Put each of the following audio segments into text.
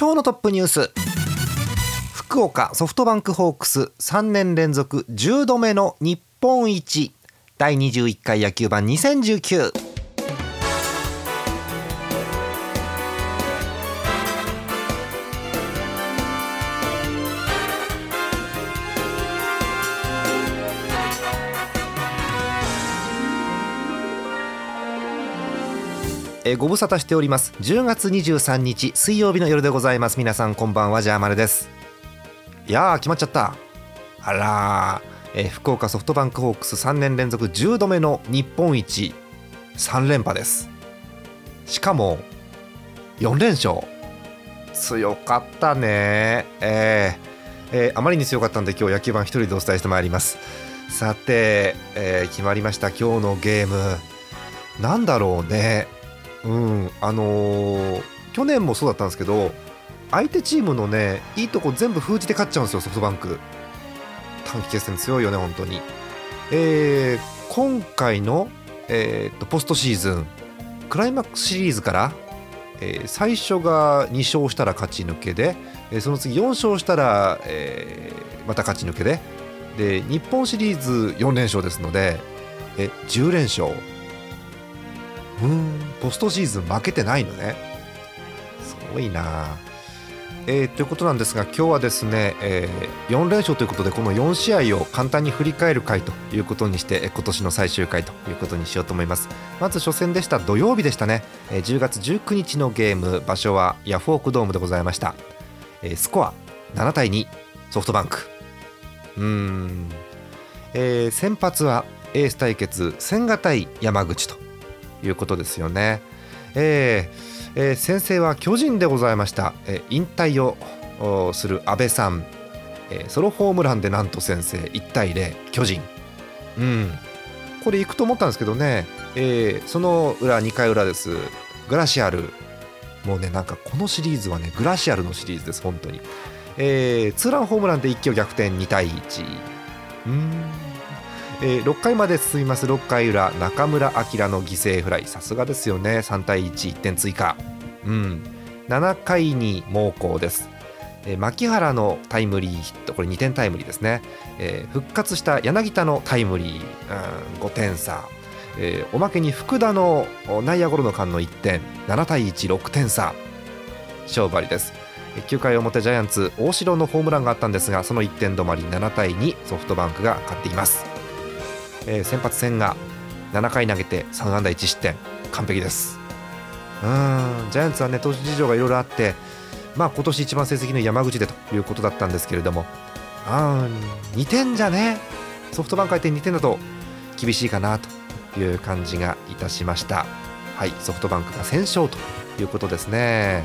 今日のトップニュース。福岡ソフトバンクホークス3年連続10度目の日本一。第21回野球盤2019えーご無沙汰しております。10月23日水曜日の夜でございます。皆さんこんばんはジャーマネです。いやー決まっちゃった。あらー、えー福岡ソフトバンクホークス3年連続10度目の日本一。3連覇です。しかも4連勝。強かったね。えー。えーあまりに強かったんで今日野球盤一人でお伝えしてまいります。さて、えー決まりました。今日のゲーム。なんだろうね。うんあのー去年もそうだったんですけど相手チームのねいいとこ全部封じて勝っちゃうんですよソフトバンク。短期決戦強いよね本当に。えー今回の、えーっとポストシーズンクライマックスシリーズから、えー最初が2勝したら勝ち抜けで、えーその次4勝したら、えーまた勝ち抜けでで日本シリーズ4連勝ですので、え10連勝。ポストシーズン負けてないのね。すごいな。えーということなんですが今日はですね、えー4連勝ということでこの4試合を簡単に振り返る回ということにして今年の最終回ということにしようと思います。まず初戦でした土曜日でしたね、えー10月19日のゲーム場所はヤフオクドームでございました、えースコア7対2ソフトバンク。うーん、えー先発はエース対決千賀対山口と。いうことですよね。えーえー先制は巨人でございました、えー引退をする阿部さん、えーソロホームランでなんと先制1対0巨人。うん。これ行くと思ったんですけどね、えーその裏2回裏です。グラシアル。もうねなんかこのシリーズはねグラシアルのシリーズです本当に、えーツーランホームランで一挙逆転2対1うん。えー6回まで進みます。6回裏中村晃の犠牲フライ。さすがですよね。3対11点追加。うん。7回に猛攻です、えー牧原のタイムリーヒット。これ2点タイムリーですね、えー復活した柳田のタイムリー、うん、5点差、えーおまけに福田の内野ゴロの間の1点。7対16点差。勝負ありです。9回表ジャイアンツ大城のホームランがあったんですがその1点止まり7対2ソフトバンクが勝っています。えー先発戦が7回投げて3安打1失点。完璧です。うん。ジャイアンツはね投手事情がいろいろあってまあ今年一番成績の山口でということだったんですけれども。あ2点じゃね。ソフトバンク相手に2点だと厳しいかなという感じがいたしました。はい。ソフトバンクが先勝ということですね。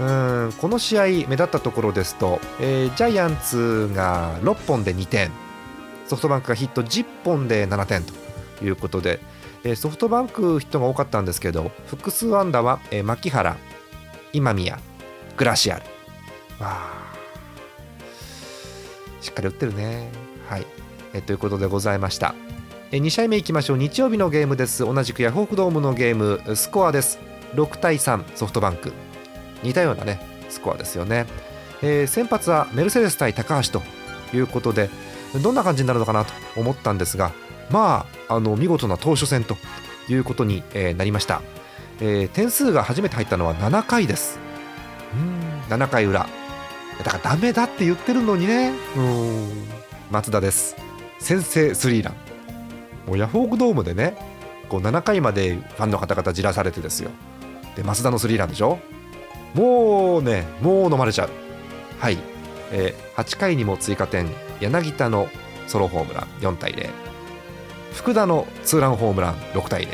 うん。この試合目立ったところですと、えージャイアンツが6本で2点。ソフトバンクがヒット10本で7点ということで、えーソフトバンクヒットが多かったんですけど複数安打は、えー牧原今宮グラシアル。わしっかり打ってるね。はい、えーということでございました、え2試合目いきましょう。日曜日のゲームです。同じくヤフオクドームのゲームスコアです。6対3ソフトバンク。似たようなねスコアですよね、えー先発はメルセデス対高橋ということでどんな感じになるのかなと思ったんですがまああの見事な投手戦ということに、えーなりました、えー点数が初めて入ったのは7回です。うん。7回裏。だからダメだって言ってるのにね。うん。松田です。先制スリーラン。もうヤフオクドームでねこう7回までファンの方々じらされてですよ。で増田のスリーランでしょ。もうねもう飲まれちゃう。はい、えー8回にも追加点柳田のソロホームラン4対0福田のツーランホームラン6対0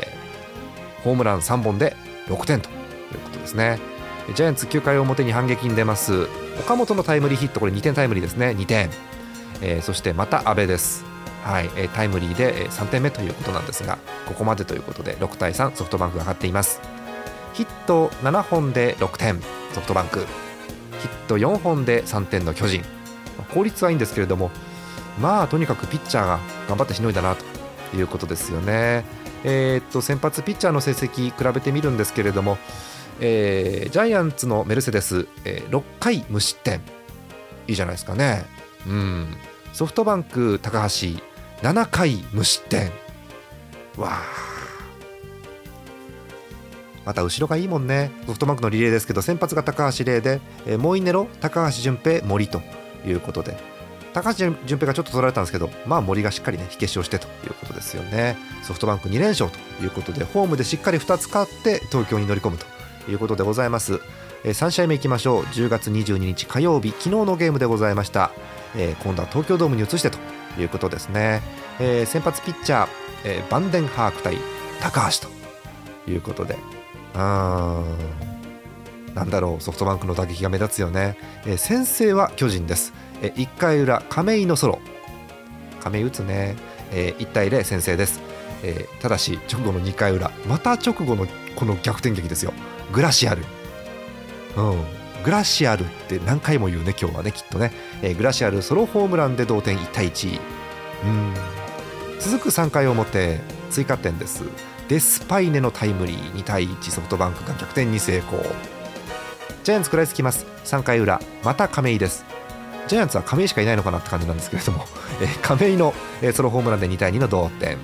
ホームラン3本で6点ということですね。ジャイアンツ9回表に反撃に出ます岡本のタイムリーヒット。これ2点タイムリーですね。2点、えー、そしてまた阿部です。はい、えタイムリーで3点目ということなんですがここまでということで6対3ソフトバンクが上がっています。ヒット7本で6点ソフトバンク。ヒット4本で3点の巨人。効率はいいんですけれどもまあとにかくピッチャーが頑張ってしのいだなということですよね。えー、っと先発ピッチャーの成績比べてみるんですけれども、えー、ジャイアンツのメルセデス、えー、6回無失点。いいじゃないですかね。うん。ソフトバンク高橋7回無失点。わあ。また後ろがいいもんね。ソフトバンクのリレーですけど先発が高橋礼で、えー、モイネロ高橋純平森と。いうことで。高橋純平がちょっと取られたんですけどまあ森がしっかりね火消しをしてということですよね。ソフトバンク2連勝ということでホームでしっかり2つ勝って東京に乗り込むということでございます。え3試合目いきましょう。10月22日火曜日昨日のゲームでございました、えー、今度は東京ドームに移してということですね、えー、先発ピッチャー、えー、バンデンハーク対高橋ということで。うーん。なんだろうソフトバンクの打撃が目立つよね、えー、先制は巨人です、えー、1回裏亀井のソロ。亀井打つね、えー、1対0先制です、えー、ただし直後の2回裏。また直後のこの逆転劇ですよ。グラシアル。うん。グラシアルって何回も言うね今日はねきっとね、えー、グラシアルソロホームランで同点1対1うん。続く3回表追加点です。デスパイネのタイムリー2対1ソフトバンクが逆転に成功。ジャイアンツ食らいつきます。3回裏。また亀井です。ジャイアンツは亀井しかいないのかなって感じなんですけれども、えー、亀井の、えー、ソロホームランで2対2の同点、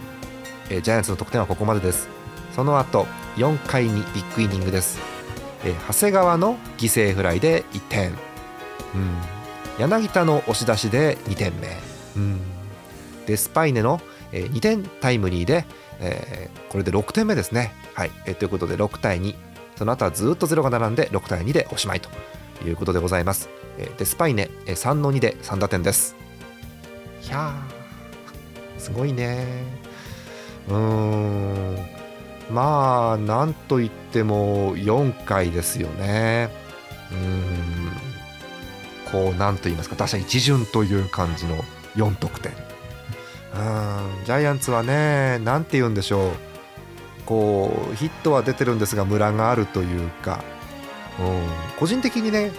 えー、ジャイアンツの得点はここまでです。その後4回にビッグイニングです。え長谷川の犠牲フライで1点、うん、柳田の押し出しで2点目、うん、デスパイネの、え2点タイムリーで、えー、これで6点目ですね。はい、えー、ということで6対2その後はずっと0が並んで6対2でおしまいということでございます。えー、デスパイネ、えー、3の2で3打点です。いやーすごいね。うーん。まあなんといっても4回ですよね。うん。こうなんと言いますか打者一巡という感じの4得点。うん。ジャイアンツはね何て言うんでしょう。こうヒットは出てるんですがムラがあるというか、うん、個人的にね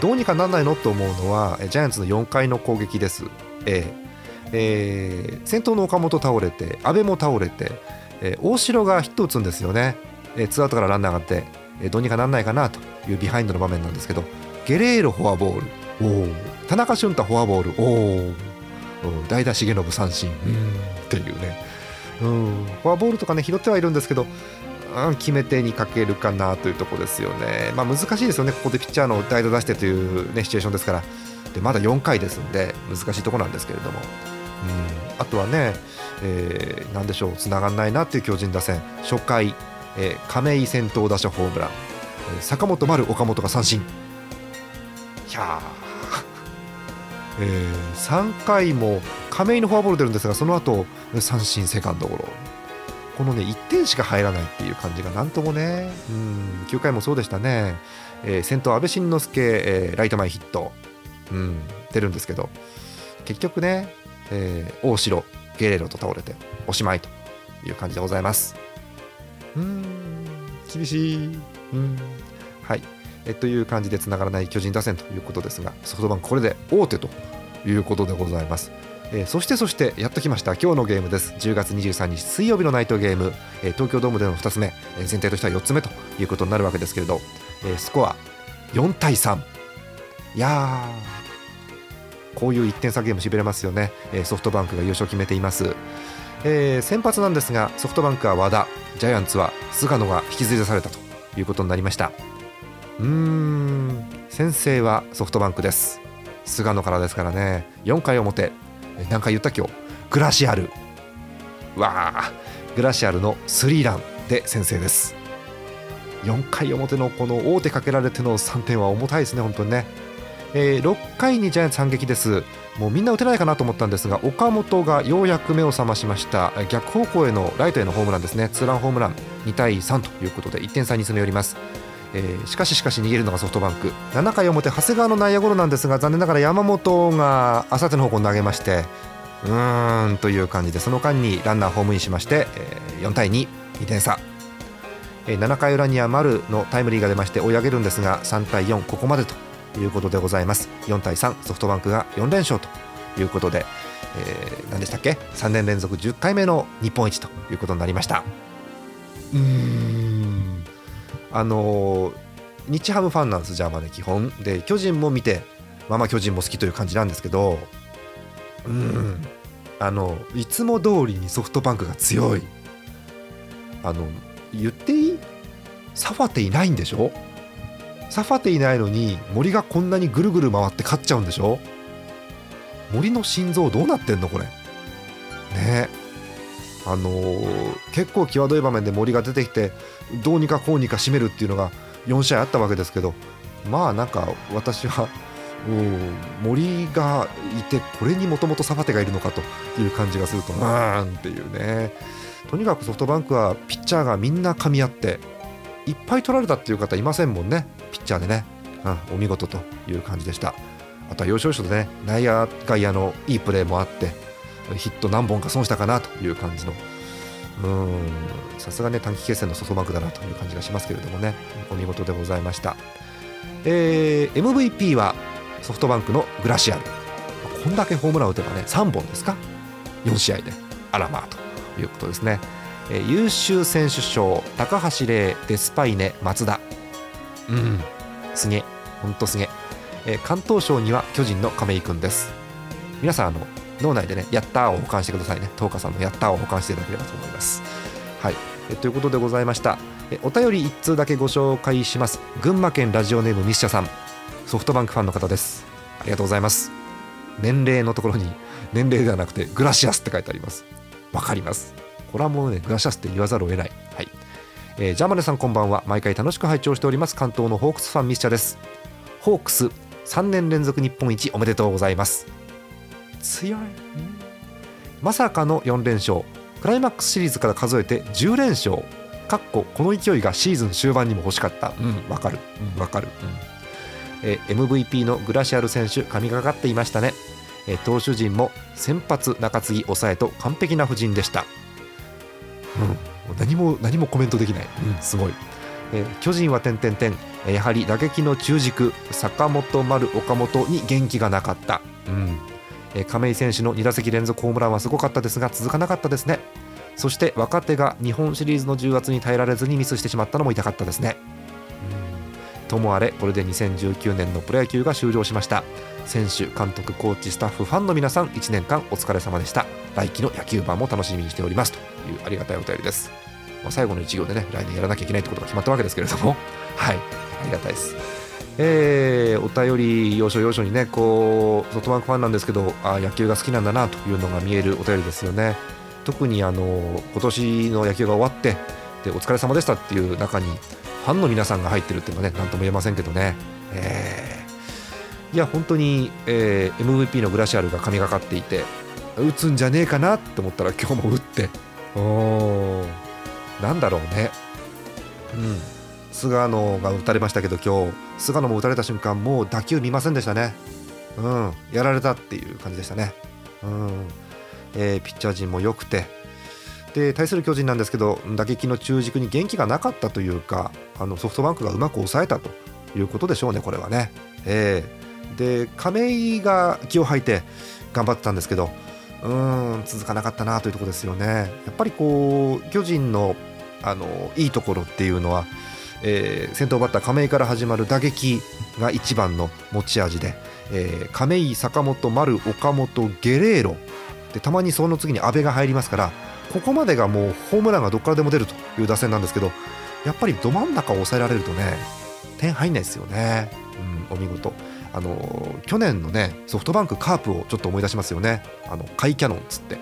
どうにかなんないのと思うのはジャイアンツの4回の攻撃です。えーえー、先頭の岡本倒れて阿部も倒れてえー、大城がヒット打つんですよね、えー、ツーアウトからランナーがあって、えー、どうにかなんないかなというビハインドの場面なんですけど。ゲレーロフォアボール。お田中俊太フォアボール。お代打重信三振。っていうね。うん。フォアボールとかね拾ってはいるんですけどうん、決め手にかけるかなというところですよね、まあ、難しいですよね、ここでピッチャーの代打出してという、ね、シチュエーションですから。でまだ4回ですんで難しいところなんですけれども、うん、あとはね、えー、でしょうつながんないなっていう巨人打線。初回、えー、亀井先頭打者ホームラン、坂本丸岡本が三振。いやー、えー、3回も亀井のフォアボール出るんですがその後三振セカンドゴロ。このね1点しか入らないっていう感じがなんともね。うん9回もそうでしたね、えー、先頭阿部慎之助、えー、ライト前ヒット、うん、出るんですけど。結局ね、えー、大城ゲレロと倒れておしまいという感じでございます。うん厳しい。うんはい。えという感じでつながらない巨人打線ということですがソフトバンクこれで大手ということでございます。えー、そしてそしてやっときました。今日のゲームです。10月23日水曜日のナイトゲーム、えー、東京ドームでの2つ目、えー、全体としては4つ目ということになるわけですけれど、えスコア4対3いやー。こういう1点差ゲームしびれますよね、えソフトバンクが優勝決めています、えー、先発なんですがソフトバンクは和田。ジャイアンツは菅野が引き継い出されたということになりました。うーん。先制はソフトバンクです。菅野からですからね。4回表。何回言った今日グラシアル。わあグラシアルのスリーランで先制です。4回表のこの大手かけられての3点は重たいですね本当にね。えー、6回にジャイアンツ反撃です。もうみんな打てないかなと思ったんですが岡本がようやく目を覚ましました。逆方向へのライトへのホームランですね。ツーランホームラン2対3ということで1点差に詰め寄ります、えー、しかししかし逃げるのがソフトバンク。7回表長谷川の内野ゴロなんですが残念ながら山本があさっての方向に投げましてうーんという感じでその間にランナーホームインしまして、えー、4対22点差、えー、7回裏には丸のタイムリーが出まして追い上げるんですが3対4ここまでということでございます。4対3ソフトバンクが4連勝ということで、えー、何でしたっけ？3年連続10回目の日本一ということになりました。うーん。あの、日ハムファンなんですじゃあまね基本。で巨人も見てまあまあ巨人も好きという感じなんですけどうんあのいつも通りにソフトバンクが強い。あの言っていい？サファテいないんでしょ？サファテいないのに森がこんなにぐるぐる回って勝っちゃうんでしょ？森の心臓どうなってんのこれ。ね。えあのー、結構際どい場面で森が出てきてどうにかこうにか締めるっていうのが4試合あったわけですけどまあなんか私は森がいてこれにもともとサファテがいるのかという感じがするとなーんっていうね。とにかくソフトバンクはピッチャーがみんな噛み合っていっぱい取られたっていう方いませんもんね。ピッチャーでね、うん、お見事という感じでした。あとは要所要所でね内野外野のいいプレーもあってヒット何本か損したかなという感じの。さすがね短期決戦のソフトバンクだなという感じがしますけれどもね。お見事でございました、えー、MVP はソフトバンクのグラシアル。こんだけホームラン打てばね3本ですか？4試合で。あらまあということですね、えー、優秀選手賞高橋礼デスパイネ松田。うん。すげえ。ほんとすげえ。えー、関東賞には巨人の亀井君です。皆さんあの脳内でねやったーを保管してくださいね。東花さんのやったーを保管していただければと思います。はい、えということでございました。えお便り1通だけご紹介します。群馬県ラジオネームミスチャさん。ソフトバンクファンの方です。ありがとうございます。年齢のところに年齢ではなくてグラシアスって書いてあります。わかります。これはもうねグラシアスって言わざるを得ない。はい、えー、ジャマネさんこんばんは。毎回楽しく拝聴しております。関東のホークスファンミスチャです。ホークス3年連続日本一おめでとうございます。強い。まさかの4連勝。クライマックスシリーズから数えて10連勝。かっここの勢いがシーズン終盤にも欲しかった。うん。わかる。うん。わかる、うん。え MVP のグラシアル選手神がかっていましたね。え投手陣も先発中継ぎ抑えと完璧な布陣でした、うん、何も何もコメントできない、うん、すごい、え巨人は点々点。やはり打撃の中軸坂本丸岡本に元気がなかった、うんえ亀井選手の2打席連続ホームランはすごかったですが続かなかったですね。そして若手が日本シリーズの重圧に耐えられずにミスしてしまったのも痛かったですね。ともあれこれで2019年のプロ野球が終了しました。選手監督コーチスタッフファンの皆さん1年間お疲れ様でした。来季の野球盤も楽しみにしております。というありがたいお便りです、まあ、最後の1行でね来年やらなきゃいけないってことが決まったわけですけれども。はい。ありがたいです。えー、お便り要所要所にねこうソフトバンクファンなんですけどあ野球が好きなんだなというのが見えるお便りですよね。特にあの今年の野球が終わってでお疲れ様でしたっていう中にファンの皆さんが入ってるっていうのはね何とも言えませんけどね、えー、いや本当に、えー、MVP のグラシアルが神がかっていて打つんじゃねえかなって思ったら今日も打って。おなんだろうね。うん。菅野が打たれましたけど今日菅野も打たれた瞬間もう打球見ませんでしたね。うん。やられたっていう感じでしたね。うん。えー、ピッチャー陣も良くて。で対する巨人なんですけど打撃の中軸に元気がなかったというかあのソフトバンクがうまく抑えたということでしょうね、これはね。えー、で亀井が気を吐いて頑張ってたんですけどうん続かなかったなというところですよね。やっぱりこう巨人のあのいいところっていうのはえー、先頭バッター亀井から始まる打撃が一番の持ち味で、えー、亀井、坂本、丸、岡本、ゲレーロ。でたまにその次に阿部が入りますからここまでがもうホームランがどこからでも出るという打線なんですけどやっぱりど真ん中を抑えられるとね点入んないですよね、うん、お見事。あの、去年のねソフトバンクカープをちょっと思い出しますよね。あのカイキャノンっつって、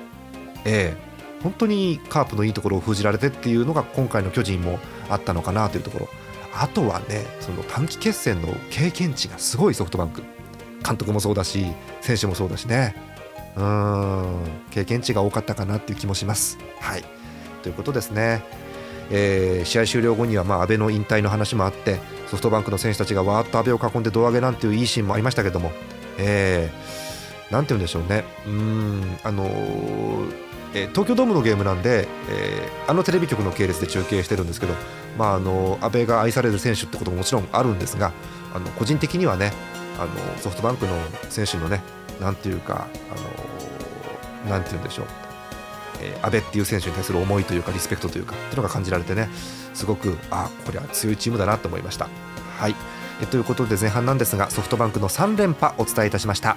本当にカープのいいところを封じられてっていうのが今回の巨人もあったのかなというところ。あとはねその短期決戦の経験値がすごいソフトバンク。監督もそうだし選手もそうだしね。うん。経験値が多かったかなっていう気もします。はい。ということですね。えー、試合終了後には、まあ、安倍の引退の話もあってソフトバンクの選手たちがわーっと阿部を囲んで胴上げなんていういいシーンもありましたけども、えー、なんて言うんでしょうね、うん。あのーえ東京ドームのゲームなんで、えー、あのテレビ局の系列で中継してるんですけど、まあ、あの阿部が愛される選手ってことももちろんあるんですがあの個人的にはねあのソフトバンクの選手のねなんていうかあのなんて言うんでしょう、えー、阿部っていう選手に対する思いというかリスペクトというかっていうのが感じられてねすごくあこれは強いチームだなと思いました。はいえということで前半なんですがソフトバンクの3連覇お伝えいたしました。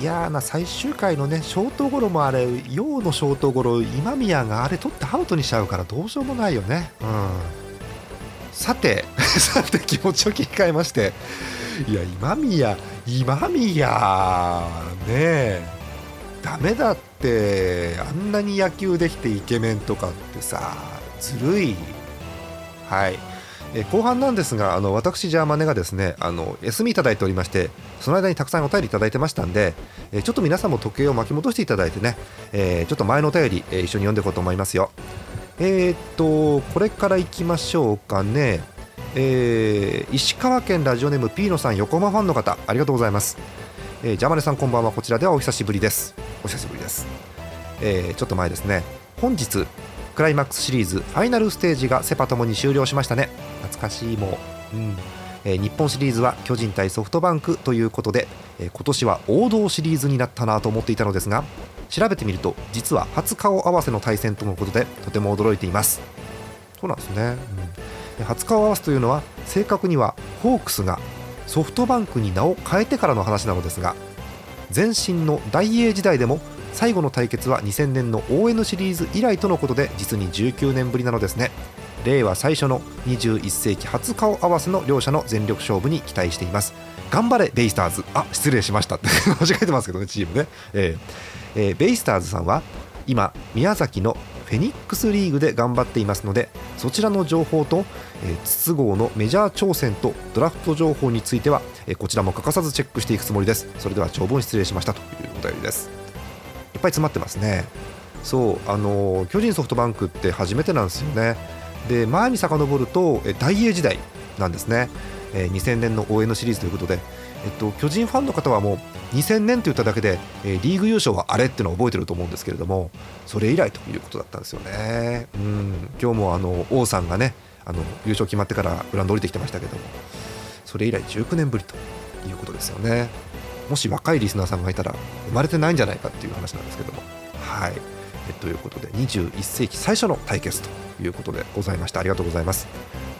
いやな最終回のねショートゴロもあれ陽のショートゴロ今宮があれ取ってアウトにしちゃうからどうしようもないよね、うん、さて さて気持ちを切り替えまして。いや今宮今宮ねえダメだってあんなに野球できてイケメンとかってさずるい。はい。え後半なんですがあの私ジャーマネがですねあの休みいただいておりましてその間にたくさんお便りいただいてましたんで、えちょっと皆さんも時計を巻き戻していただいてね、えー、ちょっと前のお便り、えー、一緒に読んでいこうと思いますよ。えー、っとこれからいきましょうかね。えー、石川県ラジオネームピーノさん横浜ファンの方ありがとうございます、えー、ジャマネさんこんばんは。こちらではお久しぶりです。お久しぶりです、えー、ちょっと前ですね。本日クライマックスシリーズファイナルステージがセパともに終了しましたね。懐かしいもう、うん。えー、日本シリーズは巨人対ソフトバンクということで、えー、今年は王道シリーズになったなと思っていたのですが調べてみると実は初顔合わせの対戦とのことでとても驚いています。そうなんですね、うん、初顔合わせというのは正確にはホークスがソフトバンクに名を変えてからの話なのですが前身の大英時代でも最後の対決は2000年の ON シリーズ以来とのことで実に19年ぶりなのですね。令和最初の21世紀初顔合わせの両者の全力勝負に期待しています。頑張れベイスターズ。あ失礼しました。っ て間違えてますけどねチームね、えーえー、ベイスターズさんは今宮崎のフェニックスリーグで頑張っていますのでそちらの情報と、えー、筒香のメジャー挑戦とドラフト情報については、えー、こちらも欠かさずチェックしていくつもりです。それでは長文失礼しましたというお便りです。ぱい詰まってますね。そうあの巨人ソフトバンクって初めてなんですよね。で前に遡ると大英時代なんですね。え2000年の ON シリーズということで、えっと、巨人ファンの方はもう2000年と言っただけで、えリーグ優勝はあれっていうのを覚えてると思うんですけれどもそれ以来ということだったんですよね。うん今日もあの王さんがねあの優勝決まってからグラウンド降りてきてましたけどもそれ以来19年ぶりということですよね。もし若いリスナーさんがいたら生まれてないんじゃないかっていう話なんですけども。はい。えということで21世紀最初の対決ということでございました。ありがとうございます。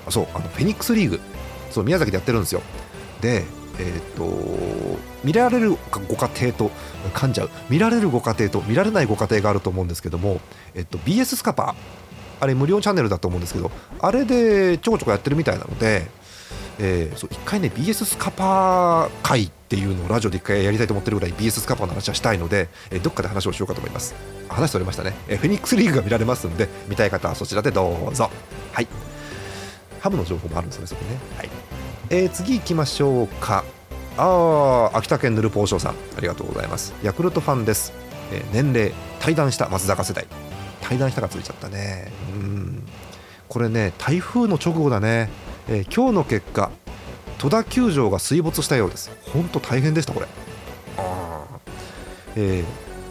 あそうあのフェニックスリーグ。そう宮崎でやってるんですよ。でえーと、見られるご家庭と噛んじゃう。見られるご家庭と見られないご家庭があると思うんですけども、えっと、BS スカパー。あれ無料チャンネルだと思うんですけどあれでちょこちょこやってるみたいなのでえー、そう1回ね BS スカパー会っていうのをラジオで1回やりたいと思ってるぐらい BS スカパーの話はしたいので、えー、どっかで話をしようかと思います。話しておりましたね、えー、フェニックスリーグが見られますんで見たい方はそちらでどうぞ。はい。ハムの情報もあるんですよねそこね。はい、えー、次行きましょうか。ああ秋田県ヌルポーショーさん。ありがとうございます。ヤクルトファンです、えー、年齢対談した松坂世代。対談したがついちゃったね。うん。これね台風の直後だね。えー、今日の結果戸田球場が水没したようです。本当大変でしたこれ。えー、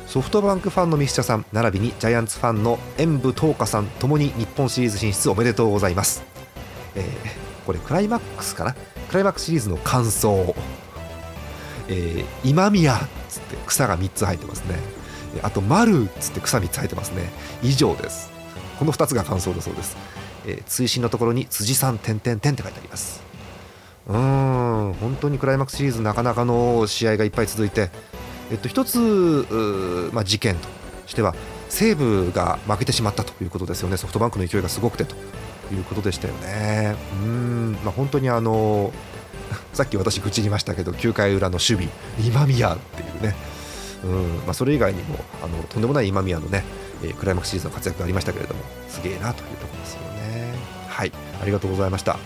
ソフトバンクファンのミスチャさん並びにジャイアンツファンの演武東花さんともに日本シリーズ進出おめでとうございます、えー、これクライマックスかな？クライマックスシリーズの感想、えー、今宮っつって草が3つ入ってますね。あと丸っつって草3つ入ってますね。以上です。この2つが感想だそうですえー、追伸のところに辻さん点点点って書いてあります。うん本当にクライマックスシリーズなかなかの試合がいっぱい続いて、えっと、一つ、まあ、事件としては西武が負けてしまったということですよね。ソフトバンクの勢いがすごくてということでしたよね。うんまあ、本当にあの さっき私口にましたけど9回裏の守備今宮っていうね。うんまあ、それ以外にもあのとんでもない今宮のね、えー、クライマックスシリーズの活躍がありましたけれどもすげえなというところですよね。はい。ありがとうございました。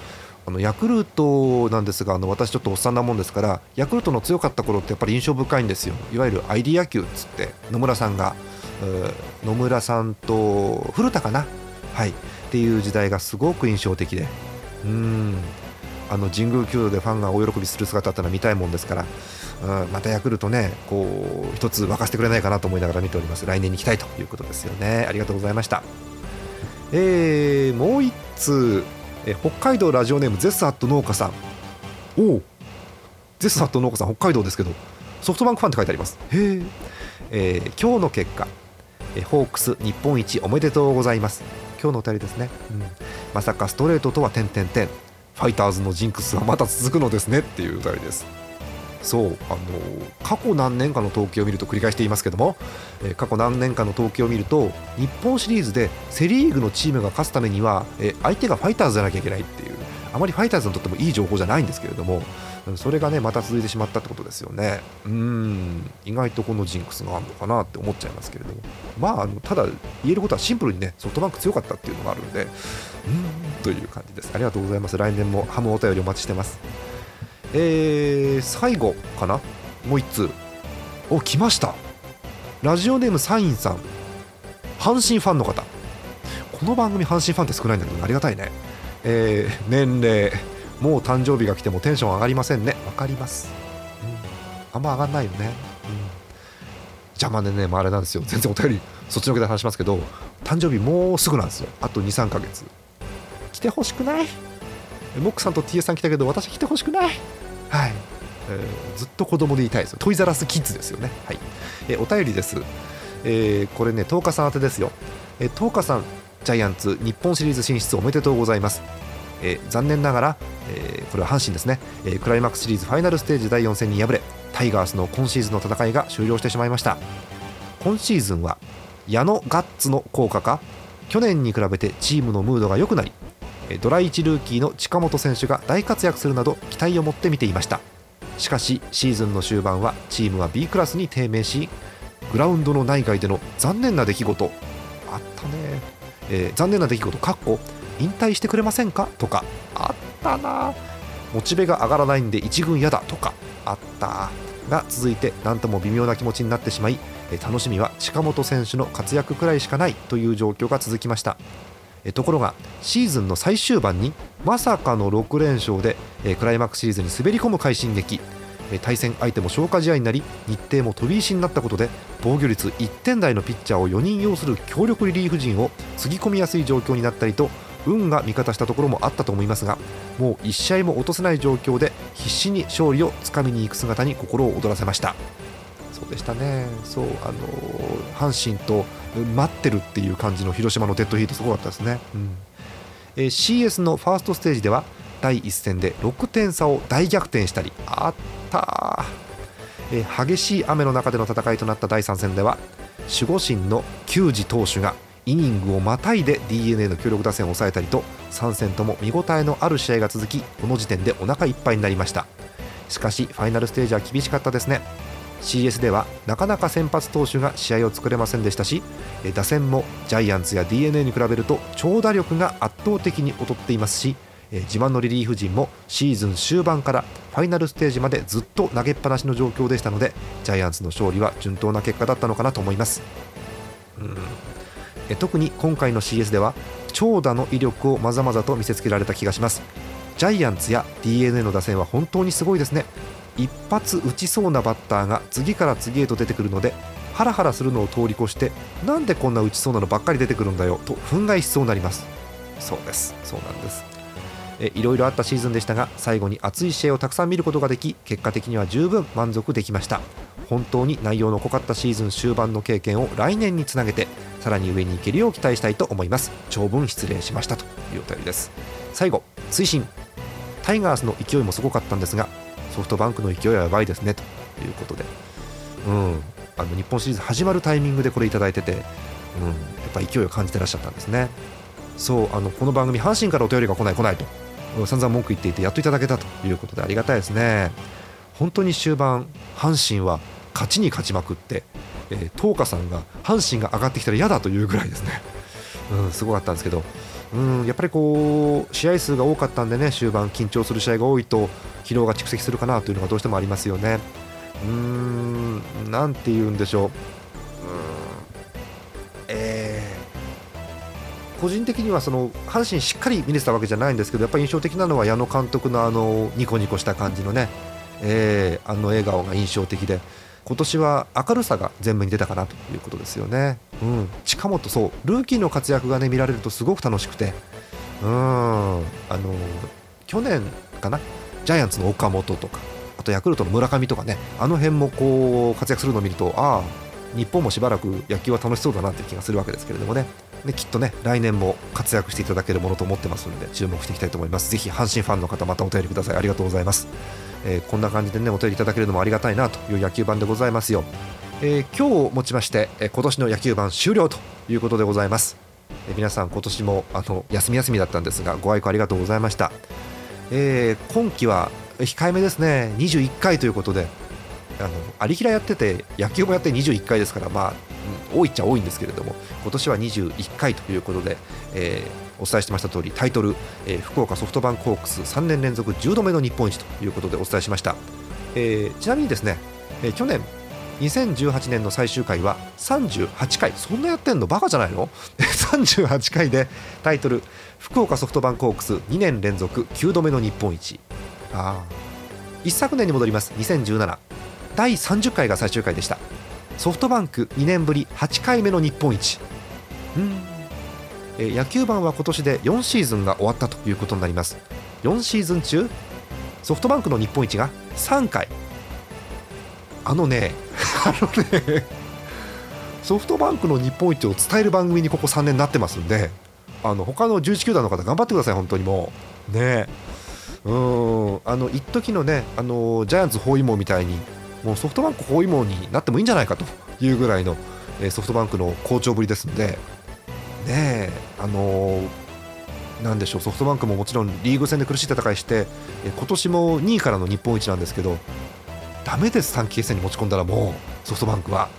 あのヤクルトなんですがあの私ちょっとおっさんなもんですからヤクルトの強かった頃ってやっぱり印象深いんですよ。いわゆる ID 野球っつって野村さんが野村さんと古田かな？はい。っていう時代がすごく印象的で。うん。あの神宮球場でファンが大喜びする姿ってのは見たいもんですから、うん、またヤクルトねこう一つ沸かせてくれないかなと思いながら見ております。来年に期待ということですよね。ありがとうございました。えー、もう一通。え北海道ラジオネームゼスアット農家さん。おおゼスアット農家さん北海道ですけど。ソフトバンクファンって書いてあります。へえー、今日の結果。えホークス日本一おめでとうございます。今日のお便りですね、うん、まさかストレートとは点々点。ファイターズのジンクスはまだ続くのですね。っていうお便りです。そうあの過去何年かの統計を見ると繰り返していますけども、え過去何年かの統計を見ると日本シリーズでセ・リーグのチームが勝つためには、え相手がファイターズじゃなきゃいけないっていうあまりファイターズにとってもいい情報じゃないんですけれどもそれがねまた続いてしまったってことですよね。うん意外とこのジンクスがあるのかなって思っちゃいますけれども。まああのただ言えることはシンプルにねソフトバンク強かったっていうのがあるんでうんという感じですありがとうございます。来年もハムお便りお待ちしてます。えー、最後かな？もう1通。お来ました。ラジオネームサインさん。阪神ファンの方。この番組阪神ファンって少ないんだけどありがたいね。えー、年齢もう誕生日が来てもテンション上がりませんね。わかります、うん、あんま上がんないよね、うん、邪魔でね、まあ、あれなんですよ。全然お便りそっちのけで話しますけど誕生日もうすぐなんですよ。あと23ヶ月。来てほしくない？モックさんと TS さん来たけど私来てほしくない。はい、えー、ずっと子供でいたいですトイザラスキッズですよね。はい、えー、お便りです、えー、これね10日さん宛てですよ、えー、10日さんジャイアンツ日本シリーズ進出おめでとうございます、えー、残念ながら、えー、これは阪神ですね、えー、クライマックスシリーズファイナルステージ第4戦に敗れタイガースの今シーズンの戦いが終了してしまいました。今シーズンは矢野ガッツの効果か去年に比べてチームのムードが良くなりドラ1ルーキーの近本選手が大活躍するなど期待を持って見ていました。しかしシーズンの終盤はチームは B クラスに低迷しグラウンドの内外での残念な出来事あったね。えー、残念な出来事かっこ引退してくれませんか？とかあったな。モチベが上がらないんで一軍嫌だとかあった。が続いて何とも微妙な気持ちになってしまい楽しみは近本選手の活躍くらいしかないという状況が続きました。ところがシーズンの最終盤にまさかの6連勝でクライマックスシリーズに滑り込む快進撃。対戦相手も消化試合になり日程も飛び石になったことで防御率1点台のピッチャーを4人擁する強力リリーフ陣をつぎ込みやすい状況になったりと運が味方したところもあったと思いますがもう1試合も落とせない状況で必死に勝利をつかみに行く姿に心を躍らせました。そうでしたね。そうあの阪神と待ってるっていう感じの広島のデッドヒートすごかったですね、うん。えー、CS のファーストステージでは第1戦で6点差を大逆転したりあったえ激しい雨の中での戦いとなった第3戦では守護神の球児投手がイニングをまたいで d n a の強力打線を抑えたりと3戦とも見応えのある試合が続きこの時点でお腹いっぱいになりました。しかしファイナルステージは厳しかったですね。CS ではなかなか先発投手が試合を作れませんでしたし打線もジャイアンツや d n a に比べると長打力が圧倒的に劣っていますし自慢のリリーフ陣もシーズン終盤からファイナルステージまでずっと投げっぱなしの状況でしたのでジャイアンツの勝利は順当な結果だったのかなと思います、うん。特に今回の CS では長打の威力をまざまざと見せつけられた気がします。ジャイアンツや d n a の打線は本当にすごいですね。一発打ちそうなバッターが次から次へと出てくるのでハラハラするのを通り越してなんでこんな打ちそうなのばっかり出てくるんだよと憤慨しそうになります。そうです。そうなんです。いろいろあったシーズンでしたが最後に熱い試合をたくさん見ることができ結果的には十分満足できました。本当に内容の濃かったシーズン終盤の経験を来年につなげてさらに上に行けるよう期待したいと思います。長文失礼しましたというお便りです。最後推進タイガースの勢いもすごかったんですがソフトバンクの勢いはやばいですねということで、うん、あの日本シリーズ始まるタイミングでこれ頂いてて、うん、やっぱ勢いを感じてらっしゃったんですね。そうあのこの番組阪神からお便りが来ない来ないと。散々文句言っていてやっといただけたということでありがたいですね。本当に終盤阪神は勝ちに勝ちまくって、えー、東花さんが阪神が上がってきたら嫌だというぐらいですね、うん、すごかったんですけど。うんやっぱりこう試合数が多かったんでね終盤緊張する試合が多いと疲労が蓄積するかなというのがどうしてもありますよね。うーんなんて言うんでしょう。うえー、個人的にはその阪神しっかり見れてたわけじゃないんですけどやっぱり印象的なのは矢野監督のあのニコニコした感じのね、えー、あの笑顔が印象的で今年は明るさが全部に出たかなということですよね。うん、近本そうルーキーの活躍がね見られるとすごく楽しくて。うん。あの去年かな？ジャイアンツの岡本とかあとヤクルトの村上とかねあの辺もこう活躍するのを見るとああ日本もしばらく野球は楽しそうだなって気がするわけですけれどもね。できっとね来年も活躍していただけるものと思ってますので注目していきたいと思います。ぜひ阪神ファンの方またお便りください。ありがとうございます、えー、こんな感じでねお便りいただけるのもありがたいなという野球版でございますよ、えー、今日をもちまして、えー、今年の野球版終了ということでございます、えー、皆さん今年もあの休み休みだったんですがご愛顧ありがとうございました、えー、今季は控えめですね。21回ということであのありきらやってて野球もやって21回ですからまあ、多いっちゃ多いんですけれども今年は21回ということで、えー、お伝えしてました通りタイトル、えー、福岡ソフトバンクホークス3年連続10度目の日本一ということでお伝えしました、えー、ちなみにですね、えー、去年2018年の最終回は38回。そんなやってんのバカじゃないの？38回でタイトル福岡ソフトバンクホークス2年連続9度目の日本一。あ一昨年に戻ります。2017第30回が最終回でした。ソフトバンク2年ぶり8回目の日本一。うん。え野球盤は今年で4シーズンが終わったということになります。4シーズン中ソフトバンクの日本一が3回。あのね あのねソフトバンクの日本一を伝える番組にここ3年なってますんであの他の11球団の方頑張ってください本当にもう。ね。うん。あの一時のねあのジャイアンツ包囲網みたいにもうソフトバンク包囲網になってもいいんじゃないかというぐらいの、えソフトバンクの好調ぶりですのでねあのなんでしょうソフトバンクももちろんリーグ戦で苦しい戦いして今年も2位からの日本一なんですけどだめです短期決戦に持ち込んだらもうソフトバンクは。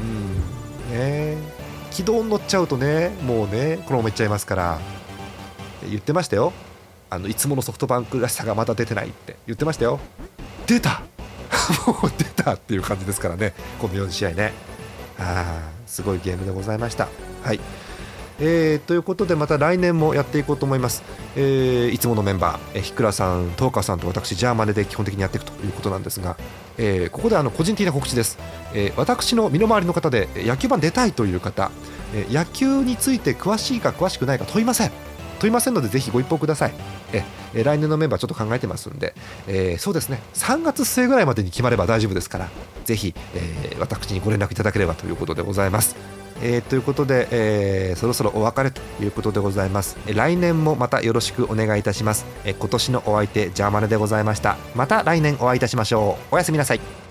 うんね。軌道に乗っちゃうとねもうねこのままいっちゃいますから。言ってましたよ。あのいつものソフトバンクらしさがまだ出てないって。言ってましたよ。出た。もう出たっていう感じですからね。この4試合ね。あすごいゲームでございました。はい。えー、ということでまた来年もやっていこうと思います、えー、いつものメンバー、えー、ひくらさん、東川さんと私ジャーマネで基本的にやっていくということなんですが、えー、ここであの個人的な告知です、えー、私の身の回りの方で野球盤出たいという方、えー、野球について詳しいか詳しくないか問いません。問いませんのでぜひご一報ください。ええ来年のメンバーちょっと考えてますんで、えー、そうですね。3月末ぐらいまでに決まれば大丈夫ですからぜひ、えー、私にご連絡いただければということでございます。えー、ということで、えー、そろそろお別れということでございます、来年もまたよろしくお願いいたします、え今年のお相手ジャーマネでございました。また来年お会いいたしましょう。おやすみなさい。